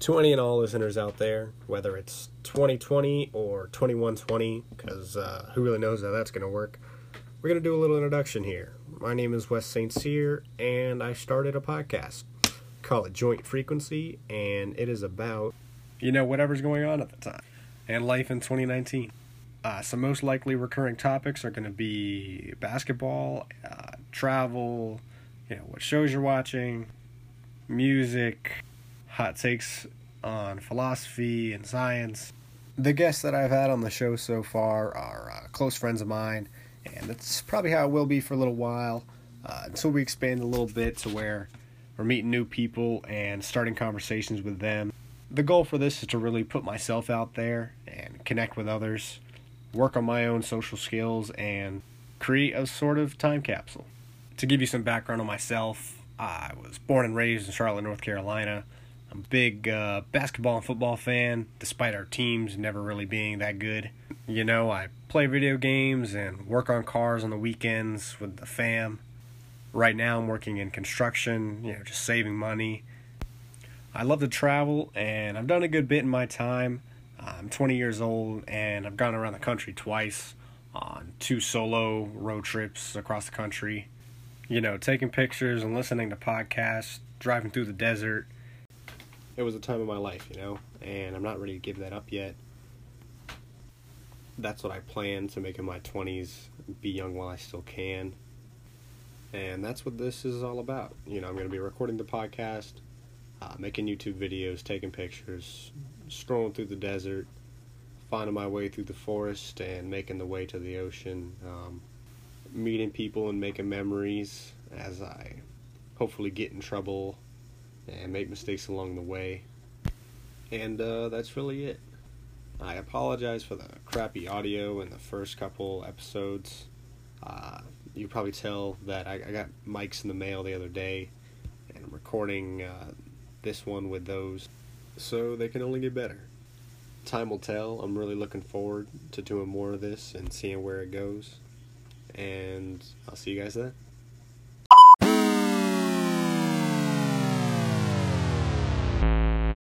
to any and all listeners out there, whether it's 2020 or 2120, because uh, who really knows how that's going to work, we're going to do a little introduction here. My name is Wes St. Cyr, and I started a podcast. Call it Joint Frequency, and it is about, you know, whatever's going on at the time and life in 2019. Uh, some most likely recurring topics are going to be basketball, uh, travel, you know, what shows you're watching, music, hot takes on philosophy and science. The guests that I've had on the show so far are uh, close friends of mine, and that's probably how it will be for a little while uh, until we expand a little bit to where we're meeting new people and starting conversations with them. The goal for this is to really put myself out there and connect with others, work on my own social skills, and create a sort of time capsule. To give you some background on myself, I was born and raised in Charlotte, North Carolina. I'm a big uh, basketball and football fan, despite our teams never really being that good. You know, I play video games and work on cars on the weekends with the fam. Right now, I'm working in construction, you know, just saving money. I love to travel, and I've done a good bit in my time. I'm 20 years old, and I've gone around the country twice on two solo road trips across the country. You know, taking pictures and listening to podcasts, driving through the desert it was a time of my life, you know, and I'm not ready to give that up yet. That's what I plan to make in my 20s, be young while I still can. And that's what this is all about. You know, I'm going to be recording the podcast, uh, making YouTube videos, taking pictures, strolling through the desert, finding my way through the forest, and making the way to the ocean. Um, meeting people and making memories as I hopefully get in trouble and make mistakes along the way. And uh, that's really it. I apologize for the crappy audio in the first couple episodes. Uh, you probably tell that I, I, got mics in the mail the other day, and I'm recording uh, this one with those, so they can only get better. Time will tell. I'm really looking forward to doing more of this and seeing where it goes. And I'll see you guys then.